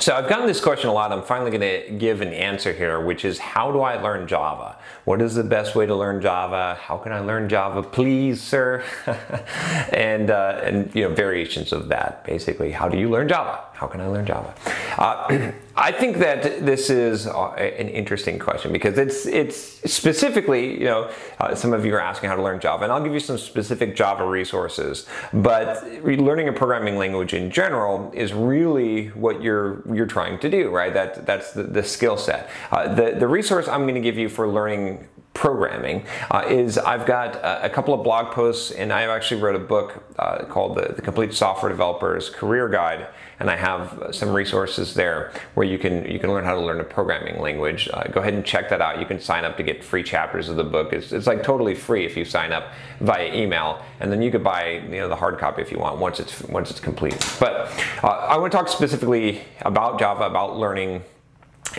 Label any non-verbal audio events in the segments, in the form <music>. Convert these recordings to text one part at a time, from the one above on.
So I've gotten this question a lot. I'm finally going to give an answer here, which is how do I learn Java? What is the best way to learn Java? How can I learn Java, please, sir? <laughs> and uh, and you know variations of that. Basically, how do you learn Java? How can I learn Java? Uh, <clears throat> I think that this is uh, an interesting question because it's it's specifically you know uh, some of you are asking how to learn Java, and I'll give you some specific Java resources. But learning a programming language in general is really what you're you're trying to do, right? That that's the, the skill set. Uh, the the resource I'm going to give you for learning programming uh, is I've got a, a, couple of blog posts and I've actually wrote a book uh, called the, the, Complete Software Developer's Career Guide and I have some resources there where you can you can learn how to learn a programming language. Uh, go ahead and check that out. You can sign up to get free chapters of the book. It's, it's like totally free if you sign up via email and then you could buy you know the hard copy if you want once it's once it's complete. But uh, I want to talk specifically about Java, about learning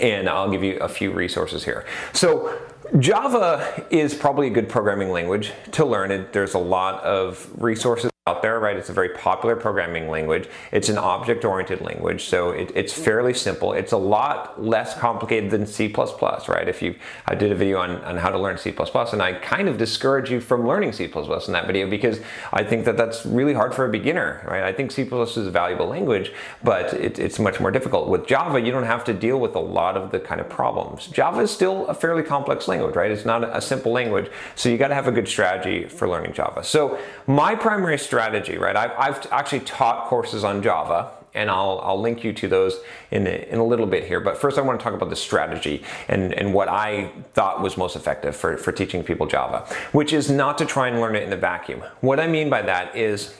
and I'll give you a few resources here. So Java is probably a good programming language to learn. It, there's a lot of resources out there, right? It's a very popular programming language. It's an object-oriented language, so it, it's mm. fairly simple. It's a lot less complicated than C++, right? If you, I did a video on, on how to learn C++, and I kind of discourage you from learning C++ in that video because I think that that's really hard for a beginner, right? I think C++ is a valuable language, but it, it's much more difficult. With Java, you don't have to deal with a lot of the kind of problems. Java is still a fairly complex language, right? It's not a simple language, so you got to have a good strategy for learning Java. So my primary strategy strategy, right? I've, I've actually taught courses on Java and I'll, I'll link you to those in a, in a little bit here. But first I want to talk about the strategy and, and what I thought was most effective for, for teaching people Java, which is not to try and learn it in a vacuum. What I mean by that is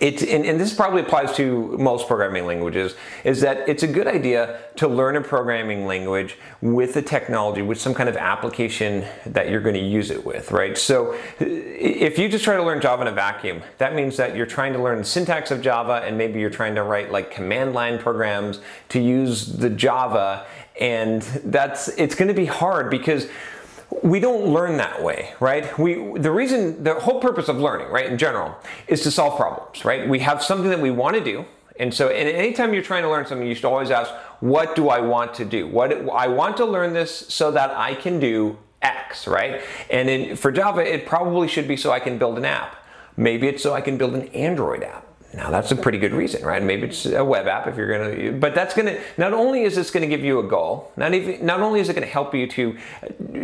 it, and, and, this probably applies to most programming languages, is that it's a good idea to learn a programming language with a technology, with some kind of application that you're going to use it with, right? So if you just try to learn Java in a vacuum, that means that you're trying to learn the syntax of Java and maybe you're trying to write like command line programs to use the Java and that's, it's going to be hard because we don't learn that way, right? We the reason the whole purpose of learning, right, in general, is to solve problems, right? We have something that we want to do, and so and anytime you're trying to learn something, you should always ask, what do I want to do? What I want to learn this so that I can do X, right? And in, for Java, it probably should be so I can build an app. Maybe it's so I can build an Android app. Now that's a pretty good reason, right? Maybe it's a web app if you're gonna, but that's gonna, not only is this gonna give you a goal, not even, not only is it gonna help you to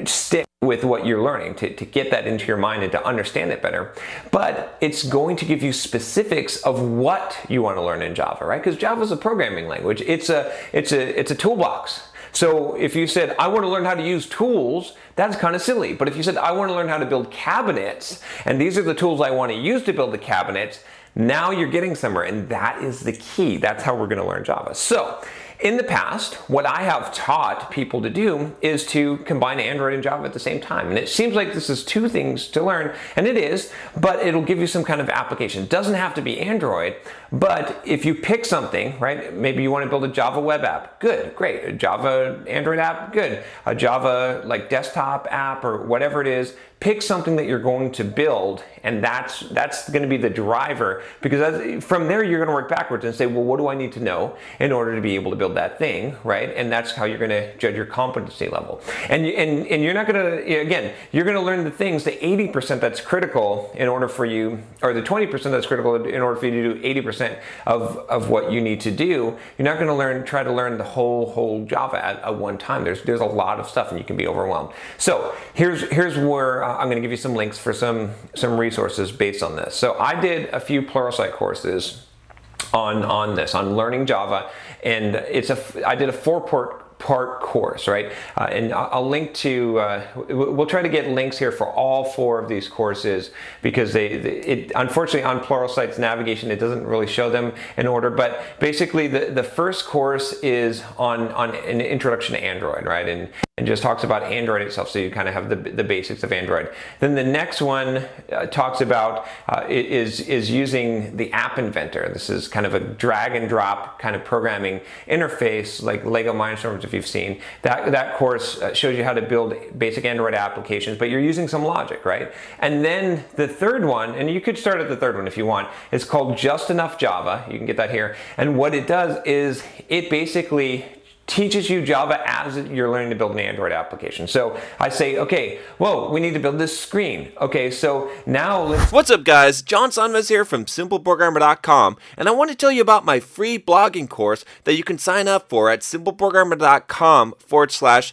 stick with what you're learning, to, to get that into your mind and to understand it better, but it's going to give you specifics of what you wanna learn in Java, right? Because Java is a programming language. It's a, it's a, it's a toolbox. So if you said, I want to learn how to use tools, that's kind of silly. But if you said, I want to learn how to build cabinets, and these are the tools I want to use to build the cabinets, now you're getting somewhere, and that is the key. That's how we're going to learn Java. So, in the past, what I have taught people to do is to combine Android and Java at the same time. And it seems like this is two things to learn, and it is, but it'll give you some kind of application. It doesn't have to be Android, but if you pick something, right, maybe you want to build a Java web app, good, great. A Java Android app, good. A Java like desktop app or whatever it is, pick something that you're going to build and that's that's going to be the driver because from there you're going to work backwards and say well what do i need to know in order to be able to build that thing right? And that's how you're going to judge your competency level. And and, and you're not going to again you're going to learn the things the 80% that's critical in order for you or the 20% that's critical in order for you to do 80% of of what you need to do you're not going to learn try to learn the whole whole java at, at one time. There's there's a lot of stuff and you can be overwhelmed. So here's here's where uh, I'm going to give you some links for some, some resources based on this. So I did a few Pluralsight courses on, on this, on learning Java, and it's a, I did a four part part course, right? Uh, and I'll link to, uh, we'll try to get links here for all four of these courses because they, it, unfortunately on Pluralsight's navigation, it doesn't really show them in order, but basically the, the first course is on, on an introduction to Android, right? And and just talks about Android itself, so you kind of have the, the basics of Android. Then the next one uh, talks about uh, is is using the App Inventor. This is kind of a drag and drop kind of programming interface, like Lego Mindstorms, if you've seen. That that course uh, shows you how to build basic Android applications, but you're using some logic, right? And then the third one, and you could start at the third one if you want. It's called Just Enough Java. You can get that here. And what it does is it basically teaches you Java as you're learning to build an Android application. So I say, okay, whoa, we need to build this screen. Okay, so now let's. What's up, guys? John Sonmez here from SimpleProgrammer.com, and I want to tell you about my free blogging course that you can sign up for at SimpleProgrammer.com forward slash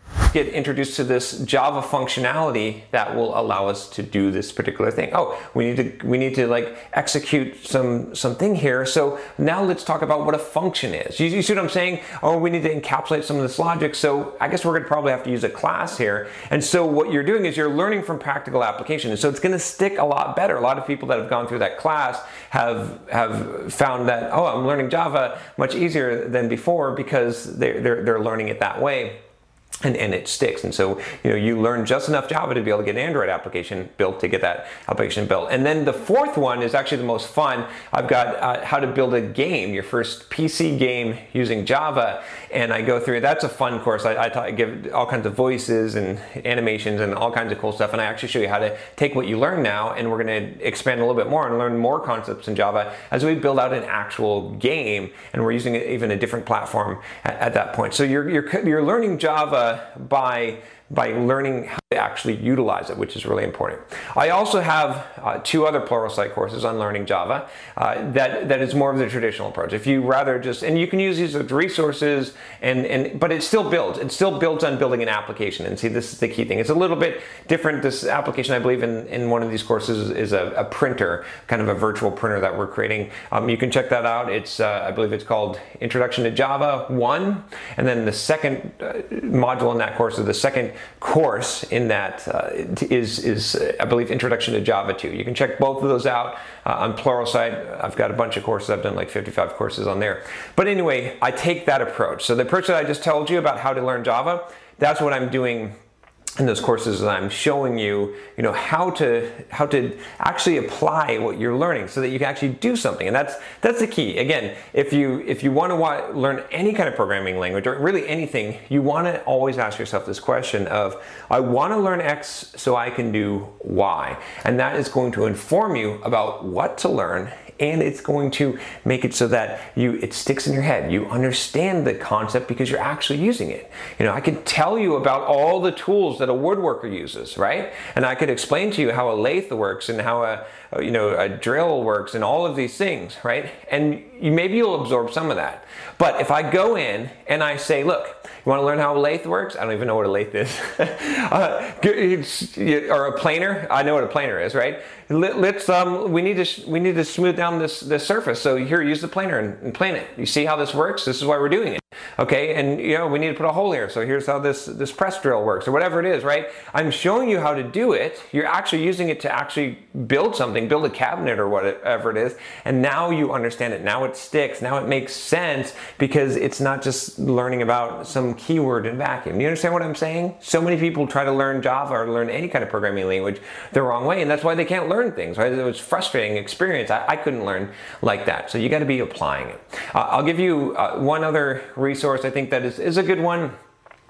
get introduced to this Java functionality that will allow us to do this particular thing. Oh, we need to we need to like execute some something here. So now let's talk about what a function is. You, you see what I'm saying? Oh, we need to encapsulate some of this logic. So I guess we're going to probably have to use a class here. And so what you're doing is you're learning from practical application. And so it's going to stick a lot better. A lot of people that have gone through that class have have found that oh, I'm learning Java much easier than before because they're, they're, they're learning it that way and, and it sticks. And so, you know, you learn just enough Java to be able to get an Android application built to get that application built. And then the fourth one is actually the most fun. I've got uh, how to build a game, your first PC game using Java. And I go through, that's a fun course. I, I, I give all kinds of voices and animations and all kinds of cool stuff. And I actually show you how to take what you learn now and we're going to expand a little bit more and learn more concepts in Java as we build out an actual game. And we're using even a different platform at, at that point. So you're, you're, you're learning Java by by learning how to actually utilize it, which is really important. I also have uh, two other Pluralsight courses on learning Java uh, that, that is more of the traditional approach. If you rather just, and you can use these as resources, and, and but it still builds. It still builds on building an application. And see, this is the key thing. It's a little bit different. This application, I believe, in, in one of these courses is a, a printer, kind of a virtual printer that we're creating. Um, you can check that out. It's, uh, I believe it's called Introduction to Java 1. And then the second uh, module in that course is the second course in that uh, is is I believe Introduction to Java 2. You can check both of those out uh, on Pluralsight. I've got a bunch of courses. I've done like 55 courses on there. But anyway, I take that approach. So the approach that I just told you about how to learn Java, that's what I'm doing in those courses I'm showing you, you know, how to how to actually apply what you're learning so that you can actually do something. And that's that's the key. Again, if you if you want to learn any kind of programming language or really anything, you want to always ask yourself this question of I want to learn X so I can do Y. And that is going to inform you about what to learn and it's going to make it so that you it sticks in your head. You understand the concept because you're actually using it. You know, I can tell you about all the tools that a woodworker uses, right? And I could explain to you how a lathe works and how a you know a drill works and all of these things, right? And you, maybe you'll absorb some of that. But if I go in and I say, look, you want to learn how a lathe works? I don't even know what a lathe is. <laughs> uh, or a planer? I know what a planer is, right? Let, us um, we need to we need to smooth down this this surface. So here, use the planer and, and plane it. You see how this works? This is why we're doing it. Okay, and you know we need to put a hole here. So here's how this this press drill works, or whatever it is, right? I'm showing you how to do it. You're actually using it to actually build something, build a cabinet or whatever it is, and now you understand it. Now it sticks. Now it makes sense because it's not just learning about some keyword in vacuum. You understand what I'm saying? So many people try to learn Java or learn any kind of programming language the wrong way, and that's why they can't learn things. Right? It was frustrating experience. I, I couldn't learn like that. So you got to be applying it. Uh, I'll give you uh, one other resource I think that is, is a good one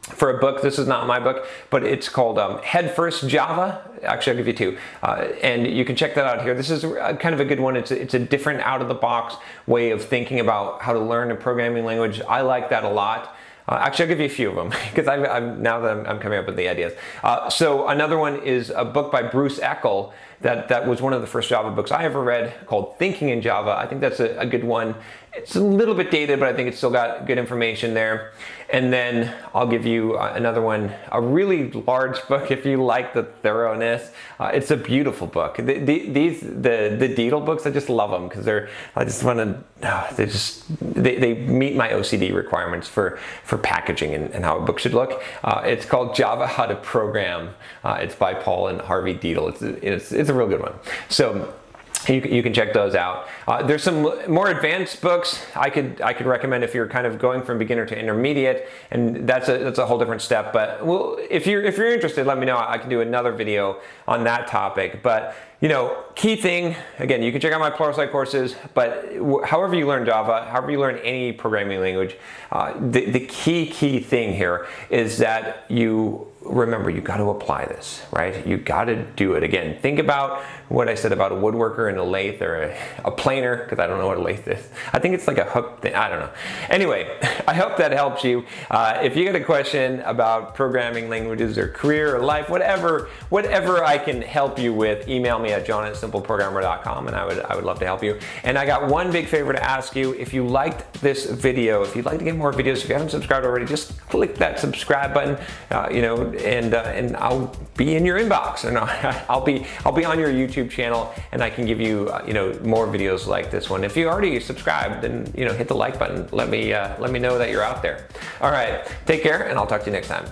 for a book. This is not my book, but it's called um, Head First Java. Actually, I'll give you two, uh, and you can check that out here. This is a, kind of a good one. It's it's a different, out of the box way of thinking about how to learn a programming language. I like that a lot. Uh, actually, I'll give you a few of them because <laughs> I'm, I'm, now that I'm, I'm, coming up with the ideas. Uh, so another one is a book by Bruce Eckel that, that was one of the first Java books I ever read called Thinking in Java. I think that's a, a good one. It's a little bit dated, but I think it's still got good information there. And then I'll give you uh, another one, a really large <laughs> book if you like the thoroughness. Uh, it's a beautiful book. The, the, these the the Deitel books, I just love them because they're I just want to uh, they just they, they meet my OCD requirements for for packaging and, and how a book should look. Uh, it's called Java How to Program. Uh, it's by Paul and Harvey Deitel. It's it's it's a real good one. So you, you can check those out. Uh, there's some more advanced books I could I could recommend if you're kind of going from beginner to intermediate, and that's a that's a whole different step. But well, if you're if you're interested, let me know. I can do another video on that topic. But you know, key thing again, you can check out my Pluralsight courses. But however you learn Java, however you learn any programming language, uh, the the key key thing here is that you remember you got to apply this, right? You got to do it. Again, think about what I said about a woodworker and a lathe or a, a planer, because I don't know what a lathe is. I think it's like a hook thing. I don't know. Anyway, <laughs> I hope that helps you. Uh, if you got a question about programming languages or career or life, whatever, whatever I can help you with, email me at john at simpleprogrammer.com and I would, I would love to help you. And I got one big favor to ask you. If you liked this video, if you'd like to get more videos, if you haven't subscribed already, just click that subscribe button. Uh, you know, and uh, and I'll be in your inbox, and <laughs> I'll be I'll be on your YouTube channel, and I can give you uh, you know more videos like this one. If you already subscribed, then you know hit the like button. Let me uh, let me know that you're out there. All right, take care, and I'll talk to you next time.